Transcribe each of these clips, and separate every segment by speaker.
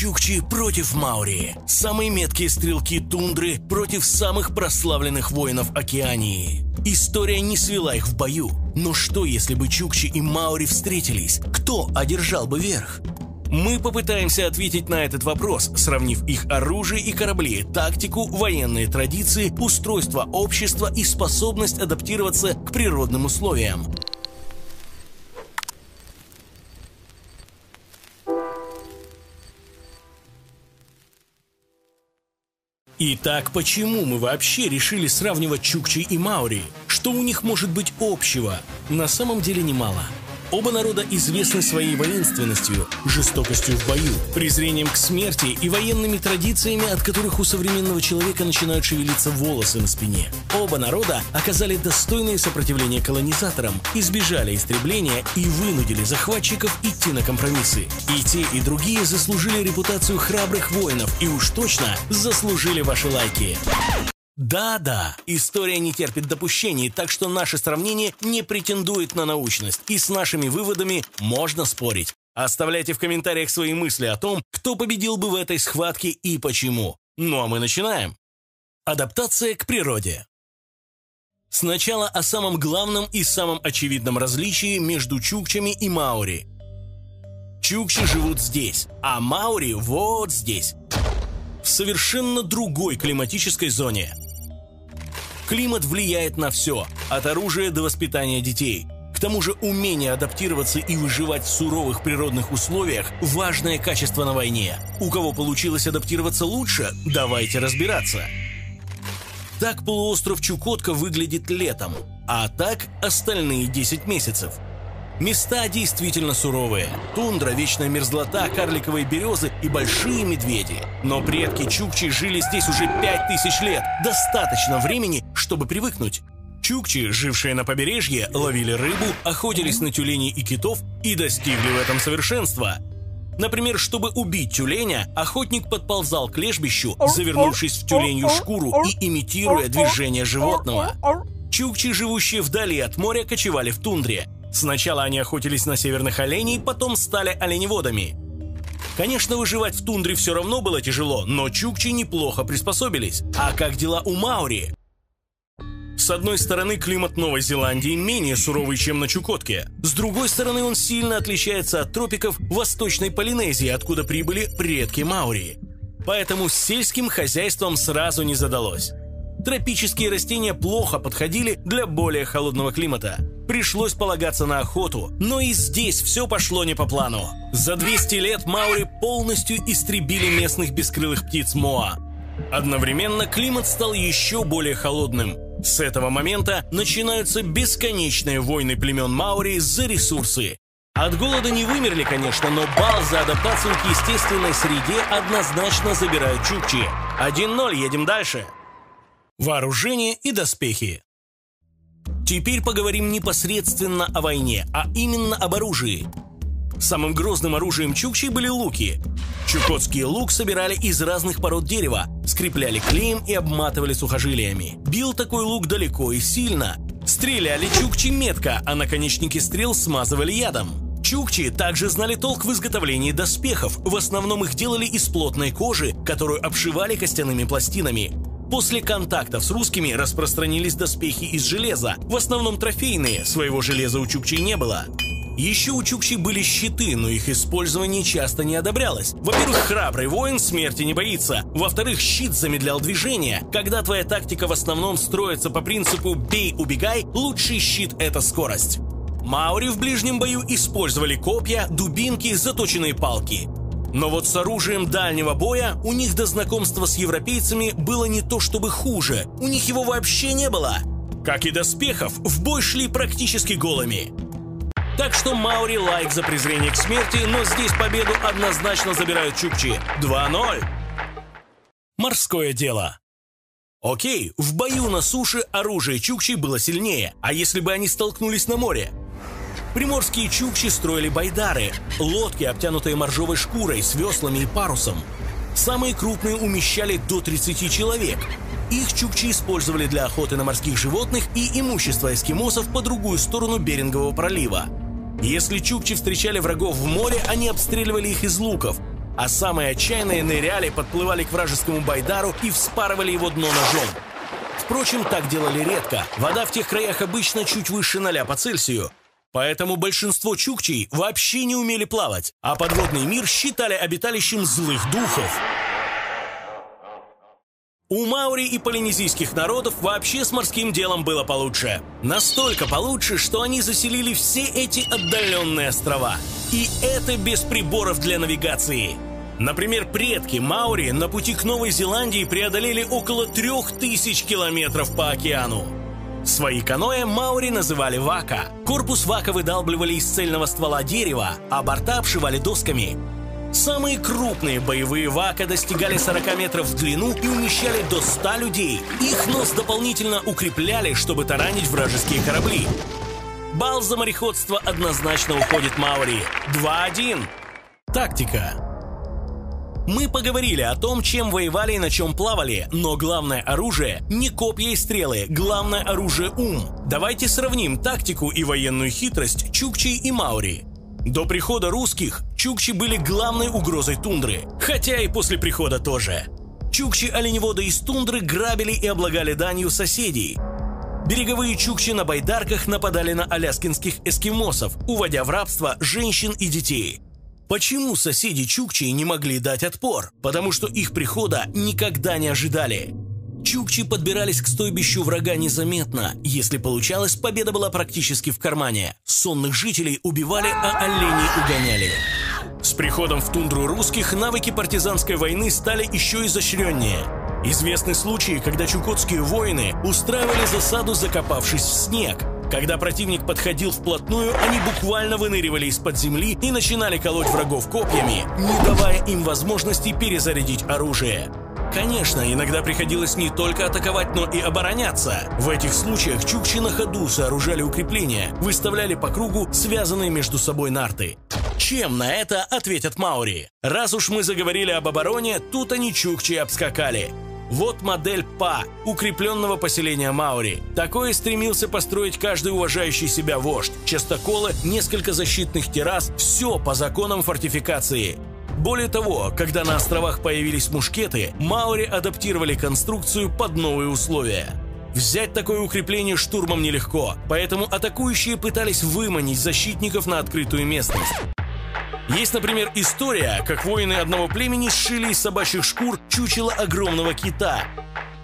Speaker 1: Чукчи против Маури. Самые меткие стрелки тундры против самых прославленных воинов Океании. История не свела их в бою. Но что, если бы Чукчи и Маури встретились? Кто одержал бы верх? Мы попытаемся ответить на этот вопрос, сравнив их оружие и корабли, тактику, военные традиции, устройство общества и способность адаптироваться к природным условиям. Итак, почему мы вообще решили сравнивать Чукчи и Маури? Что у них может быть общего? На самом деле немало. Оба народа известны своей воинственностью, жестокостью в бою, презрением к смерти и военными традициями, от которых у современного человека начинают шевелиться волосы на спине. Оба народа оказали достойное сопротивление колонизаторам, избежали истребления и вынудили захватчиков идти на компромиссы. И те, и другие заслужили репутацию храбрых воинов и уж точно заслужили ваши лайки. Да-да, история не терпит допущений, так что наше сравнение не претендует на научность, и с нашими выводами можно спорить. Оставляйте в комментариях свои мысли о том, кто победил бы в этой схватке и почему. Ну а мы начинаем. Адаптация к природе. Сначала о самом главном и самом очевидном различии между чукчами и маори. Чукчи живут здесь, а маори вот здесь, в совершенно другой климатической зоне – Климат влияет на все, от оружия до воспитания детей. К тому же умение адаптироваться и выживать в суровых природных условиях – важное качество на войне. У кого получилось адаптироваться лучше, давайте разбираться. Так полуостров Чукотка выглядит летом, а так остальные 10 месяцев – Места действительно суровые. Тундра, вечная мерзлота, карликовые березы и большие медведи. Но предки Чукчи жили здесь уже пять тысяч лет. Достаточно времени, чтобы привыкнуть. Чукчи, жившие на побережье, ловили рыбу, охотились на тюленей и китов и достигли в этом совершенства. Например, чтобы убить тюленя, охотник подползал к лежбищу, завернувшись в тюленью шкуру и имитируя движение животного. Чукчи, живущие вдали от моря, кочевали в тундре – Сначала они охотились на северных оленей, потом стали оленеводами. Конечно, выживать в тундре все равно было тяжело, но чукчи неплохо приспособились. А как дела у Маури? С одной стороны, климат Новой Зеландии менее суровый, чем на Чукотке. С другой стороны, он сильно отличается от тропиков Восточной Полинезии, откуда прибыли предки Маури. Поэтому с сельским хозяйством сразу не задалось. Тропические растения плохо подходили для более холодного климата. Пришлось полагаться на охоту, но и здесь все пошло не по плану. За 200 лет Маури полностью истребили местных бескрылых птиц Моа. Одновременно климат стал еще более холодным. С этого момента начинаются бесконечные войны племен Маури за ресурсы. От голода не вымерли, конечно, но бал за адаптацию к естественной среде однозначно забирают чукчи. 1-0, едем дальше. Вооружение и доспехи. Теперь поговорим непосредственно о войне, а именно об оружии. Самым грозным оружием чукчей были луки. Чукотский лук собирали из разных пород дерева, скрепляли клеем и обматывали сухожилиями. Бил такой лук далеко и сильно. Стреляли чукчи метко, а наконечники стрел смазывали ядом. Чукчи также знали толк в изготовлении доспехов. В основном их делали из плотной кожи, которую обшивали костяными пластинами. После контактов с русскими распространились доспехи из железа, в основном трофейные, своего железа у чукчей не было. Еще у чукчей были щиты, но их использование часто не одобрялось. Во-первых, храбрый воин смерти не боится. Во-вторых, щит замедлял движение. Когда твоя тактика в основном строится по принципу «бей, убегай», лучший щит – это скорость. Маури в ближнем бою использовали копья, дубинки, заточенные палки. Но вот с оружием дальнего боя у них до знакомства с европейцами было не то чтобы хуже, у них его вообще не было. Как и доспехов, в бой шли практически голыми. Так что Маури лайк за презрение к смерти, но здесь победу однозначно забирают Чукчи. 2-0. Морское дело. Окей, в бою на суше оружие Чукчи было сильнее, а если бы они столкнулись на море? Приморские чукчи строили байдары – лодки, обтянутые моржовой шкурой с веслами и парусом. Самые крупные умещали до 30 человек. Их чукчи использовали для охоты на морских животных и имущества эскимосов по другую сторону Берингового пролива. Если чукчи встречали врагов в море, они обстреливали их из луков, а самые отчаянные ныряли, подплывали к вражескому байдару и вспарывали его дно ножом. Впрочем, так делали редко. Вода в тех краях обычно чуть выше 0 по Цельсию. Поэтому большинство чукчей вообще не умели плавать, а подводный мир считали обиталищем злых духов. У маори и полинезийских народов вообще с морским делом было получше. Настолько получше, что они заселили все эти отдаленные острова. И это без приборов для навигации. Например, предки Маури на пути к Новой Зеландии преодолели около трех тысяч километров по океану. Свои каноэ Маури называли вака. Корпус вака выдалбливали из цельного ствола дерева, а борта обшивали досками. Самые крупные боевые вака достигали 40 метров в длину и умещали до 100 людей. Их нос дополнительно укрепляли, чтобы таранить вражеские корабли. Бал за мореходство однозначно уходит Маури. 2-1. Тактика. Мы поговорили о том, чем воевали и на чем плавали, но главное оружие не копья и стрелы, главное оружие ум. Давайте сравним тактику и военную хитрость Чукчи и Маури. До прихода русских чукчи были главной угрозой тундры, хотя и после прихода тоже. Чукчи-оленеводы из тундры грабили и облагали данью соседей. Береговые чукчи на байдарках нападали на аляскинских эскимосов, уводя в рабство женщин и детей. Почему соседи чукчи не могли дать отпор? Потому что их прихода никогда не ожидали. Чукчи подбирались к стойбищу врага незаметно. Если получалось, победа была практически в кармане. Сонных жителей убивали, а оленей угоняли. С приходом в тундру русских навыки партизанской войны стали еще изощреннее. Известны случаи, когда чукотские воины устраивали засаду, закопавшись в снег. Когда противник подходил вплотную, они буквально выныривали из-под земли и начинали колоть врагов копьями, не давая им возможности перезарядить оружие. Конечно, иногда приходилось не только атаковать, но и обороняться. В этих случаях чукчи на ходу сооружали укрепления, выставляли по кругу связанные между собой нарты. Чем на это ответят Маури? Раз уж мы заговорили об обороне, тут они чукчи обскакали. Вот модель ПА, укрепленного поселения Маури. Такое стремился построить каждый уважающий себя вождь. Частоколы, несколько защитных террас, все по законам фортификации. Более того, когда на островах появились мушкеты, маори адаптировали конструкцию под новые условия. Взять такое укрепление штурмом нелегко, поэтому атакующие пытались выманить защитников на открытую местность. Есть, например, история, как воины одного племени сшили из собачьих шкур чучело огромного кита.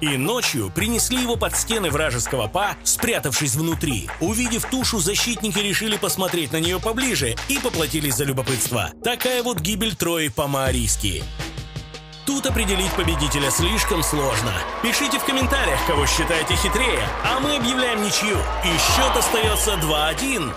Speaker 1: И ночью принесли его под стены вражеского па, спрятавшись внутри. Увидев тушу, защитники решили посмотреть на нее поближе и поплатились за любопытство. Такая вот гибель Трои по-маорийски. Тут определить победителя слишком сложно. Пишите в комментариях, кого считаете хитрее, а мы объявляем ничью. И счет остается 2-1.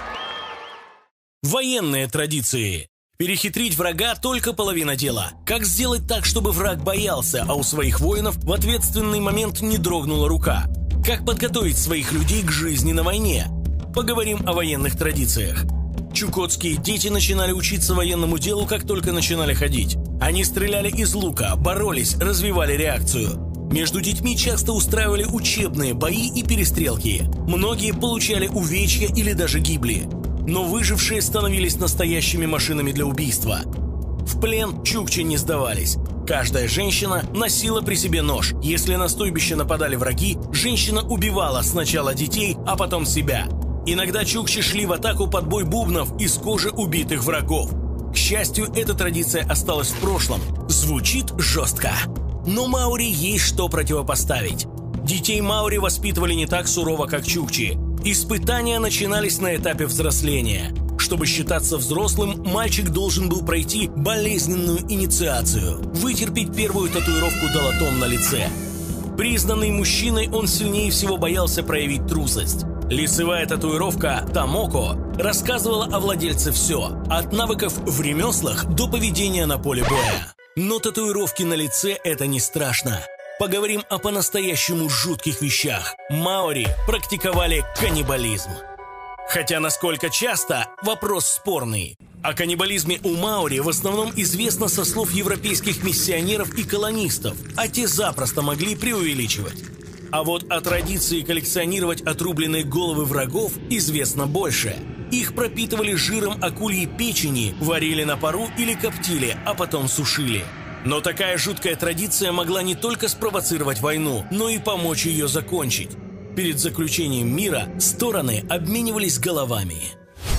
Speaker 1: Военные традиции. Перехитрить врага только половина дела. Как сделать так, чтобы враг боялся, а у своих воинов в ответственный момент не дрогнула рука? Как подготовить своих людей к жизни на войне? Поговорим о военных традициях. Чукотские дети начинали учиться военному делу, как только начинали ходить. Они стреляли из лука, боролись, развивали реакцию. Между детьми часто устраивали учебные бои и перестрелки. Многие получали увечья или даже гибли но выжившие становились настоящими машинами для убийства. В плен чукчи не сдавались. Каждая женщина носила при себе нож. Если на стойбище нападали враги, женщина убивала сначала детей, а потом себя. Иногда чукчи шли в атаку под бой бубнов из кожи убитых врагов. К счастью, эта традиция осталась в прошлом. Звучит жестко. Но Маури есть что противопоставить. Детей Маури воспитывали не так сурово, как чукчи. Испытания начинались на этапе взросления. Чтобы считаться взрослым, мальчик должен был пройти болезненную инициацию, вытерпеть первую татуировку долотом на лице. Признанный мужчиной, он сильнее всего боялся проявить трусость. Лицевая татуировка «Тамоко» рассказывала о владельце все, от навыков в ремеслах до поведения на поле боя. Но татуировки на лице – это не страшно. Поговорим о по-настоящему жутких вещах. Маори практиковали каннибализм. Хотя насколько часто – вопрос спорный. О каннибализме у Маори в основном известно со слов европейских миссионеров и колонистов, а те запросто могли преувеличивать. А вот о традиции коллекционировать отрубленные головы врагов известно больше – Их пропитывали жиром акульи печени, варили на пару или коптили, а потом сушили. Но такая жуткая традиция могла не только спровоцировать войну, но и помочь ее закончить. Перед заключением мира стороны обменивались головами.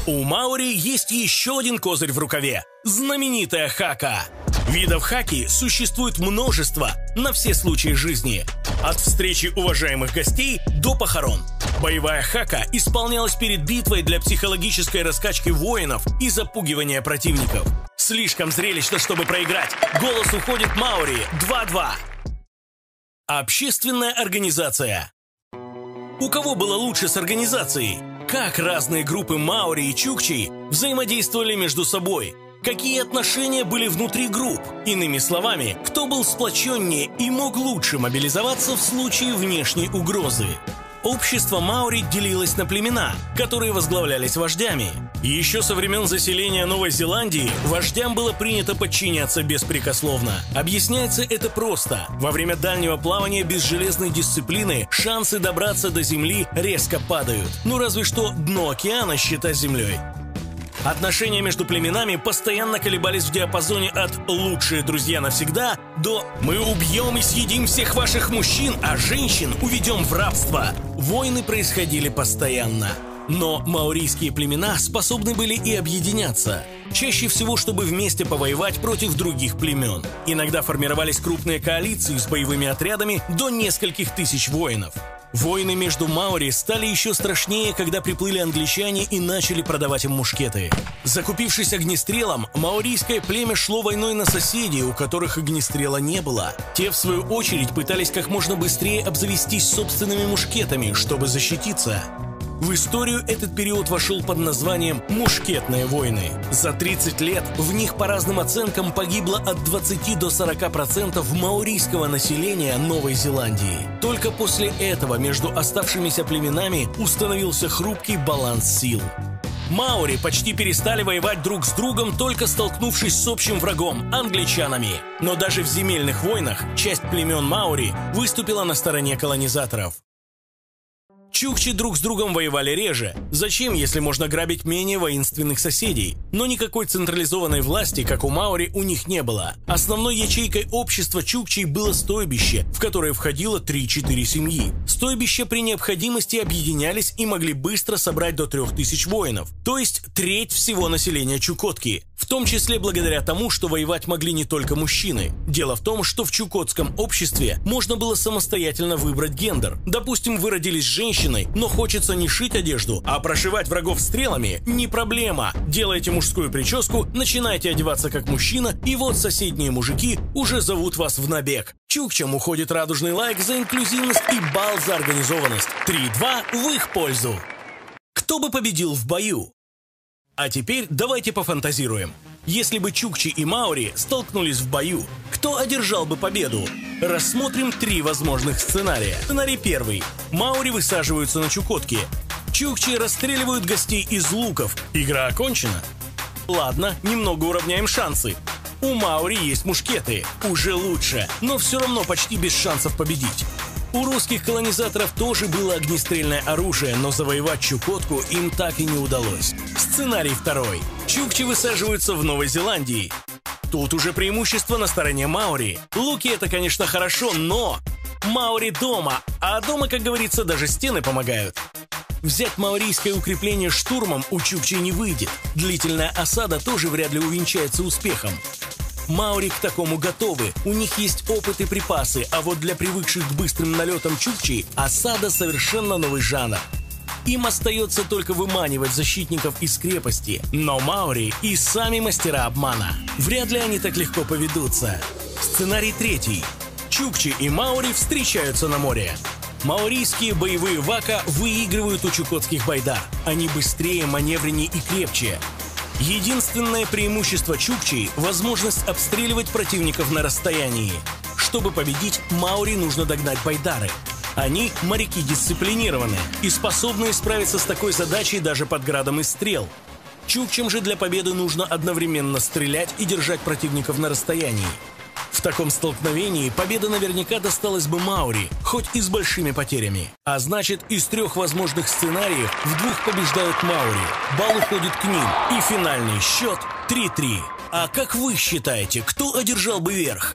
Speaker 1: У Маури есть еще один козырь в рукаве – знаменитая хака. Видов хаки существует множество на все случаи жизни. От встречи уважаемых гостей до похорон. Боевая хака исполнялась перед битвой для психологической раскачки воинов и запугивания противников. Слишком зрелищно, чтобы проиграть. Голос уходит Маури 2-2. Общественная организация. У кого было лучше с организацией? Как разные группы Маури и Чукчи взаимодействовали между собой? Какие отношения были внутри групп? Иными словами, кто был сплоченнее и мог лучше мобилизоваться в случае внешней угрозы? Общество Маури делилось на племена, которые возглавлялись вождями. Еще со времен заселения Новой Зеландии вождям было принято подчиняться беспрекословно. Объясняется это просто. Во время дальнего плавания без железной дисциплины шансы добраться до Земли резко падают. Ну разве что дно океана считать Землей. Отношения между племенами постоянно колебались в диапазоне от «лучшие друзья навсегда» до «мы убьем и съедим всех ваших мужчин, а женщин уведем в рабство». Войны происходили постоянно. Но маорийские племена способны были и объединяться. Чаще всего, чтобы вместе повоевать против других племен. Иногда формировались крупные коалиции с боевыми отрядами до нескольких тысяч воинов. Войны между Маори стали еще страшнее, когда приплыли англичане и начали продавать им мушкеты. Закупившись огнестрелом, маорийское племя шло войной на соседей, у которых огнестрела не было. Те, в свою очередь, пытались как можно быстрее обзавестись собственными мушкетами, чтобы защититься. В историю этот период вошел под названием «Мушкетные войны». За 30 лет в них по разным оценкам погибло от 20 до 40 процентов маорийского населения Новой Зеландии. Только после этого между оставшимися племенами установился хрупкий баланс сил. Маори почти перестали воевать друг с другом, только столкнувшись с общим врагом – англичанами. Но даже в земельных войнах часть племен Маори выступила на стороне колонизаторов. Чукчи друг с другом воевали реже. Зачем, если можно грабить менее воинственных соседей? Но никакой централизованной власти, как у Маори, у них не было. Основной ячейкой общества Чукчей было стойбище, в которое входило 3-4 семьи. Стойбища при необходимости объединялись и могли быстро собрать до 3000 воинов, то есть треть всего населения Чукотки. В том числе благодаря тому, что воевать могли не только мужчины. Дело в том, что в чукотском обществе можно было самостоятельно выбрать гендер. Допустим, вы родились женщиной, но хочется не шить одежду, а прошивать врагов стрелами – не проблема. Делайте мужскую прическу, начинайте одеваться как мужчина, и вот соседние мужики уже зовут вас в набег. Чукчам уходит радужный лайк за инклюзивность и бал за организованность. 3-2 в их пользу. Кто бы победил в бою? А теперь давайте пофантазируем. Если бы Чукчи и Маури столкнулись в бою, кто одержал бы победу? Рассмотрим три возможных сценария. Сценарий первый. Маури высаживаются на Чукотке. Чукчи расстреливают гостей из луков. Игра окончена. Ладно, немного уравняем шансы. У Маури есть мушкеты. Уже лучше, но все равно почти без шансов победить. У русских колонизаторов тоже было огнестрельное оружие, но завоевать Чукотку им так и не удалось. Сценарий второй. Чукчи высаживаются в Новой Зеландии. Тут уже преимущество на стороне Маури. Луки это, конечно, хорошо, но... Маури дома, а дома, как говорится, даже стены помогают. Взять маорийское укрепление штурмом у Чукчи не выйдет. Длительная осада тоже вряд ли увенчается успехом. Маури к такому готовы, у них есть опыт и припасы, а вот для привыкших к быстрым налетам чукчей осада совершенно новый жанр. Им остается только выманивать защитников из крепости, но Маури и сами мастера обмана. Вряд ли они так легко поведутся. Сценарий третий. Чукчи и Маури встречаются на море. Маорийские боевые вака выигрывают у чукотских байдар. Они быстрее, маневреннее и крепче. Единственное преимущество Чукчи – возможность обстреливать противников на расстоянии. Чтобы победить, Маури нужно догнать Байдары. Они – моряки дисциплинированные и способны справиться с такой задачей даже под градом из стрел. Чукчам же для победы нужно одновременно стрелять и держать противников на расстоянии. В таком столкновении победа наверняка досталась бы Маури, хоть и с большими потерями. А значит, из трех возможных сценариев в двух побеждают Маури. Бал уходит к ним, и финальный счет 3-3. А как вы считаете, кто одержал бы верх?